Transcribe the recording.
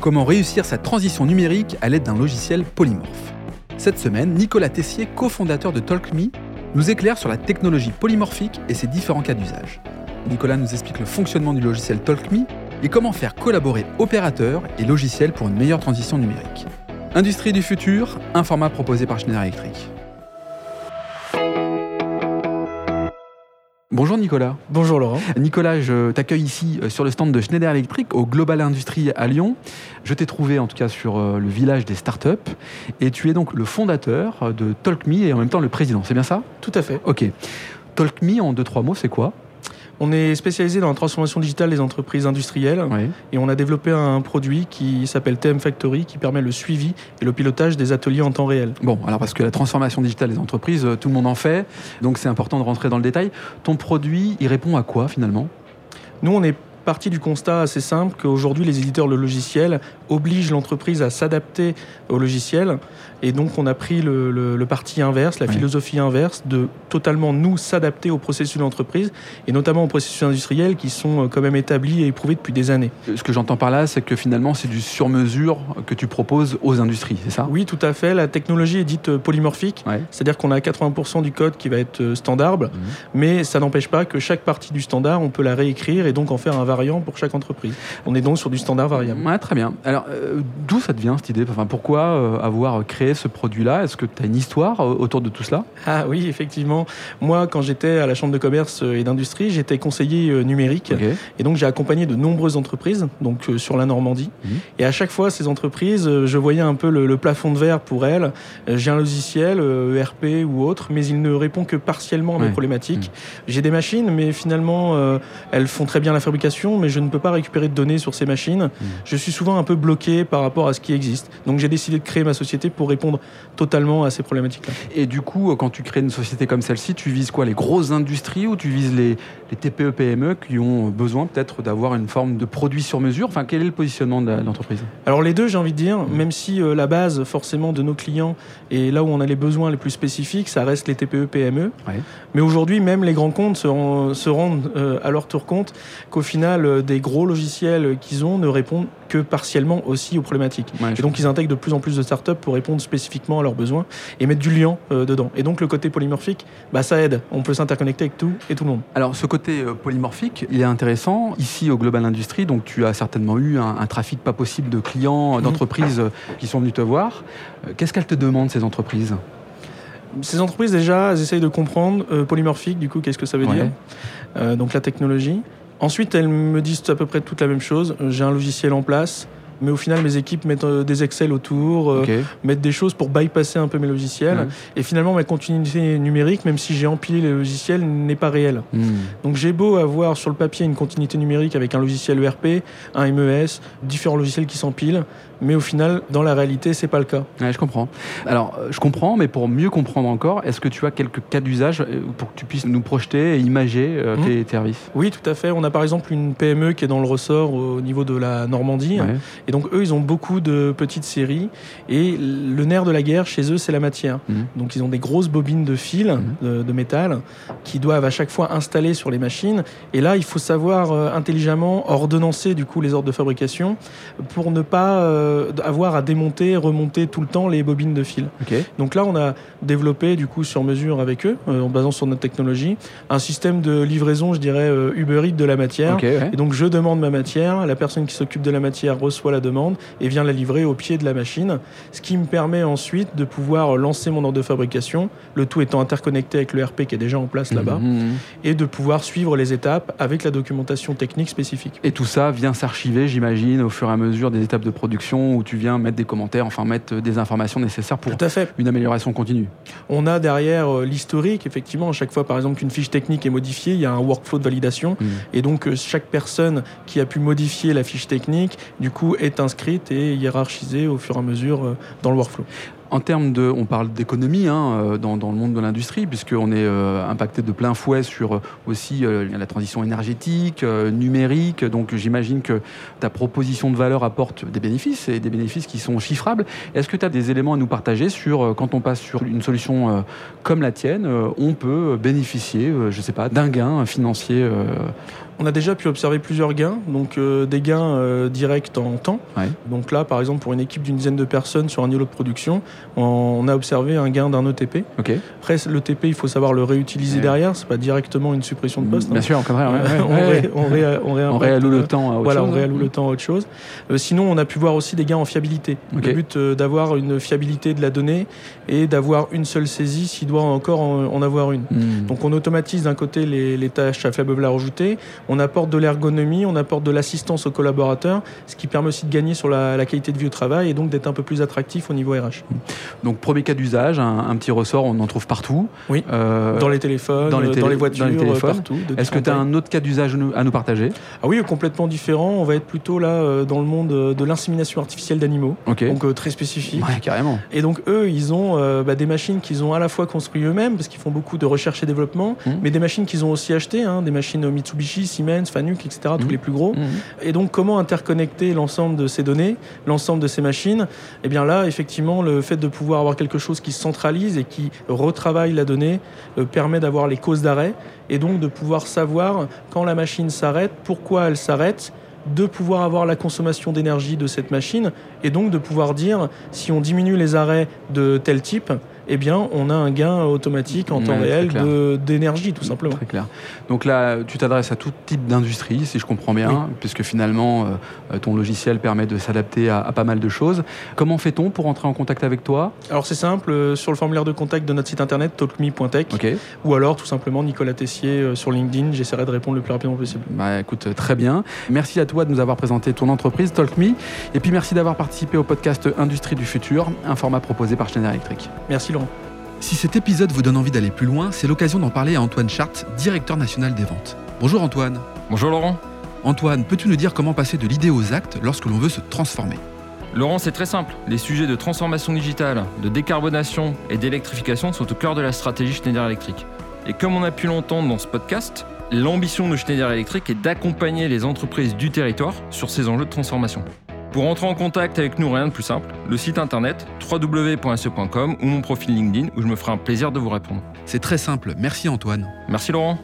Comment réussir sa transition numérique à l'aide d'un logiciel polymorphe Cette semaine, Nicolas Tessier, cofondateur de TalkMe, nous éclaire sur la technologie polymorphique et ses différents cas d'usage. Nicolas nous explique le fonctionnement du logiciel TalkMe et comment faire collaborer opérateurs et logiciels pour une meilleure transition numérique. Industrie du futur, un format proposé par Schneider Electric. Bonjour Nicolas. Bonjour Laurent. Nicolas, je t'accueille ici euh, sur le stand de Schneider Electric au Global Industrie à Lyon. Je t'ai trouvé en tout cas sur euh, le village des startups et tu es donc le fondateur euh, de TalkMe et en même temps le président, c'est bien ça? Tout à fait. Ok. TalkMe en deux, trois mots, c'est quoi? On est spécialisé dans la transformation digitale des entreprises industrielles et on a développé un produit qui s'appelle TM Factory qui permet le suivi et le pilotage des ateliers en temps réel. Bon, alors parce que la transformation digitale des entreprises, euh, tout le monde en fait, donc c'est important de rentrer dans le détail. Ton produit, il répond à quoi finalement? Nous, on est parti du constat assez simple qu'aujourd'hui les éditeurs de logiciels obligent l'entreprise à s'adapter au logiciel et donc on a pris le, parti inverse, la philosophie inverse de totalement nous s'adapter au processus de l'entreprise et notamment aux processus industriels qui sont euh, quand même établis et éprouvés depuis des années. Ce que j'entends par là, c'est que finalement c'est du sur-mesure que tu proposes aux industries, c'est ça? Oui, tout à fait. La technologie est dite euh, polymorphique, c'est-à-dire qu'on a 80% du code qui va être euh, standard, mhm. mais ça n'empêche pas que chaque partie du standard, on peut la réécrire et donc en faire un variant pour chaque entreprise. On est donc sur du standard variable. Ouais, très bien. Alors, d'où ça devient cette idée? Enfin, Pourquoi avoir créé ce produit-là? Est-ce que tu as une histoire euh, autour de tout cela? Ah oui, effectivement. Moi, quand j'étais à la Chambre de commerce et d'industrie, j'étais conseiller euh, numérique. Et donc, j'ai accompagné de nombreuses entreprises donc euh, sur la Normandie. Mhm. Et à chaque fois, ces entreprises, je voyais un peu le, plafond de verre pour elles. J'ai un logiciel, ERP e ou autre, mais il ne répond que partiellement à mes problématiques. Mhm. J'ai des machines, mais finalement, elles font très bien la fabrication, mais je ne peux pas récupérer de données sur ces machines. Mhm. Je suis souvent un peu bloqué par rapport à ce qui existe. Donc, j'ai décidé de créer ma société pour répondre totalement à ces problématiques-là. Et du coup, quand tu crées une société comme celle-ci, tu vises quoi? Les grosses industries ou tu vises les, les TPE, PME qui ont besoin peut-être d'avoir une forme de produit sur mesure? Enfin, quel est le positionnement de l'entreprise? Alors les deux, j'ai envie de dire, mmh. même si euh, la base forcément de nos clients et là où on a les besoins les plus spécifiques, ça reste les TPE, PME. Mais aujourd'hui, même les grands comptes se, rendent euh, à leur tour compte qu'au final, euh, des gros logiciels qu'ils ont ne répondent que partiellement aussi aux problématiques. et donc, ils intègrent de plus en plus de startups pour répondre spécifiquement à leurs besoins et mettre du lien euh, dedans. Et donc le côté polymorphique, bah, ça aide. On peut s'interconnecter avec tout et tout le monde. Alors ce côté euh, polymorphique, il est intéressant. Ici au Global Industry, donc tu as certainement eu un, trafic pas possible de clients, mhm. d'entreprises qui sont venus te voir. Qu'est-ce qu'elles te demandent ces entreprises? Ces entreprises, déjà, elles essayent de comprendre polymorphique, du coup, qu'est-ce que ça veut dire? donc la technologie. Ensuite, elles me disent à peu près toute la même chose. J'ai un logiciel en place, mais au final mes équipes mettent euh, des Excel autour, euh, mettent des choses pour bypasser un peu mes logiciels. Et finalement ma continuité numérique, même si j'ai empilé les logiciels, n'est pas réelle. Hmm. Donc j'ai beau avoir sur le papier une continuité numérique avec un logiciel ERP, un MES, différents logiciels qui s'empilent, mais au final, dans la réalité, c'est pas le cas. je comprends. Alors, euh, je comprends, mais pour mieux comprendre encore, est-ce que tu as quelques cas d'usage pour que tu puisses nous projeter et imager hmm. tes, services? Oui, tout à fait. On a par exemple une PME qui est dans le ressort au niveau de la Normandie. Et donc eux, ils ont beaucoup de petites séries et le nerf de la guerre chez eux, c'est la matière. Mhm. Donc ils ont des grosses bobines de fil, mhm. de, métal, qui doivent à chaque fois installer sur les machines. Et là, il faut savoir euh, intelligemment ordonnancer du coup les ordres de fabrication pour ne pas euh, avoir à démonter, remonter tout le temps les bobines de fil. Donc là, on a développé du coup sur mesure avec eux, euh, en basant sur notre technologie, un système de livraison, je dirais Uber Eats de la matière. Et donc je demande ma matière, la personne qui s'occupe de la matière reçoit la demande et vient la livrer au pied de la machine, ce qui me permet ensuite de pouvoir lancer mon ordre de fabrication, le tout étant interconnecté avec le RP qui est déjà en place là-bas, mhm, mhm. et de pouvoir suivre les étapes avec la documentation technique spécifique. Et tout ça vient s'archiver, j'imagine, au fur et à mesure des étapes de production où tu viens mettre des commentaires, enfin mettre des informations nécessaires pour une amélioration continue. On a derrière euh, l'historique, effectivement, à chaque fois par exemple qu'une fiche technique est modifiée, il y a un workflow de validation, mhm. et donc euh, chaque personne qui a pu modifier la fiche technique, du coup, est inscrite et hiérarchisée au fur et à mesure euh, dans le workflow. En termes de, on parle d'économie hein, euh, dans, le monde de l'industrie, puisqu'on est euh, impacté de plein fouet sur aussi la transition énergétique, numérique. Donc j'imagine que ta proposition de valeur apporte des bénéfices et des bénéfices qui sont chiffrables. Est-ce que tu as des éléments à nous partager sur quand on passe sur une solution comme la tienne, on peut bénéficier, je ne sais pas, d'un gain financier On a déjà pu observer plusieurs gains, donc euh, des gains euh, directs en temps. Donc là, par exemple, pour une équipe d'une dizaine de personnes sur un niveau de production, on, a observé un gain d'un ETP. Okay. Après, l'ETP, il faut savoir le réutiliser derrière, c'est pas directement une suppression de poste. Bien hein. sûr, on, on, réalloue le temps à autre voilà, chose. on réalloue le temps à autre chose. sinon, on a pu voir aussi des gains en fiabilité. Le but d'avoir une fiabilité de la donnée et d'avoir une seule saisie s'il doit encore en, avoir une. Hmm. Donc on automatise d'un côté les, les, tâches à faible valeur ajoutée, on apporte de l'ergonomie, on apporte de l'assistance aux collaborateurs, ce qui permet aussi de gagner sur la, qualité de vie au travail et donc d'être un peu plus attractif au niveau RH. Donc premier cas d'usage, un, petit ressort, on en trouve partout. Oui, euh, dans les téléphones, dans les, dans les voitures, dans les téléphones. partout. Est-ce que tu as un autre cas d'usage à nous partager? Ah oui, complètement différent. On va être plutôt là euh, dans le monde de l'insémination artificielle d'animaux, donc euh, très spécifique. Ouais, carrément. Et donc eux, ils ont bah, des machines qu'ils ont à la fois construites eux-mêmes, parce qu'ils font beaucoup de recherche et développement, mmh. mais des machines qu'ils ont aussi achetées, hein, des machines Mitsubishi, Siemens, Fanuc, etc., tous mmh. les plus gros. Mmh. Et donc, comment interconnecter l'ensemble de ces données, l'ensemble de ces machines? Eh bien là, effectivement, le fait de pouvoir avoir quelque chose qui centralise et qui retravaille la donnée euh, permet d'avoir les causes d'arrêt et donc de pouvoir savoir quand la machine s'arrête, pourquoi elle s'arrête de pouvoir avoir la consommation d'énergie de cette machine et donc de pouvoir dire si on diminue les arrêts de tel type, eh bien, on a un gain automatique en temps réel d'énergie, tout simplement. Très clair. Donc là, tu t'adresses à tout type d'industrie, si je comprends bien, puisque finalement, euh, ton logiciel permet de s'adapter à, pas mal de choses. Comment fait-on pour entrer en contact avec toi? Alors c'est simple, euh, sur le formulaire de contact de notre site internet, talkme.tech, ou alors tout simplement Nicolas Tessier euh, sur LinkedIn, j'essaierai de répondre le plus rapidement possible. Bah écoute, très bien. Merci à toi de nous avoir présenté ton entreprise, TalkMe, et puis merci d'avoir participé au podcast Industrie du futur, un format proposé par Schneider Electric. Merci Laurent. Si cet épisode vous donne envie d'aller plus loin, c'est l'occasion d'en parler à Antoine Chart, directeur national des ventes. Bonjour Antoine. Bonjour Laurent. Antoine, peux-tu nous dire comment passer de l'idée aux actes lorsque l'on veut se transformer? Laurent, c'est très simple. Les sujets de transformation digitale, de décarbonation et d'électrification sont au cœur de la stratégie Schneider Electric. Et comme on a pu l'entendre dans ce podcast, l'ambition de Schneider Electric est d'accompagner les entreprises du territoire sur ces enjeux de transformation. Pour entrer en contact avec nous, rien de plus simple, le site internet www.se.com ou mon profil LinkedIn où je me ferai un plaisir de vous répondre. C'est très simple, merci Antoine. Merci Laurent.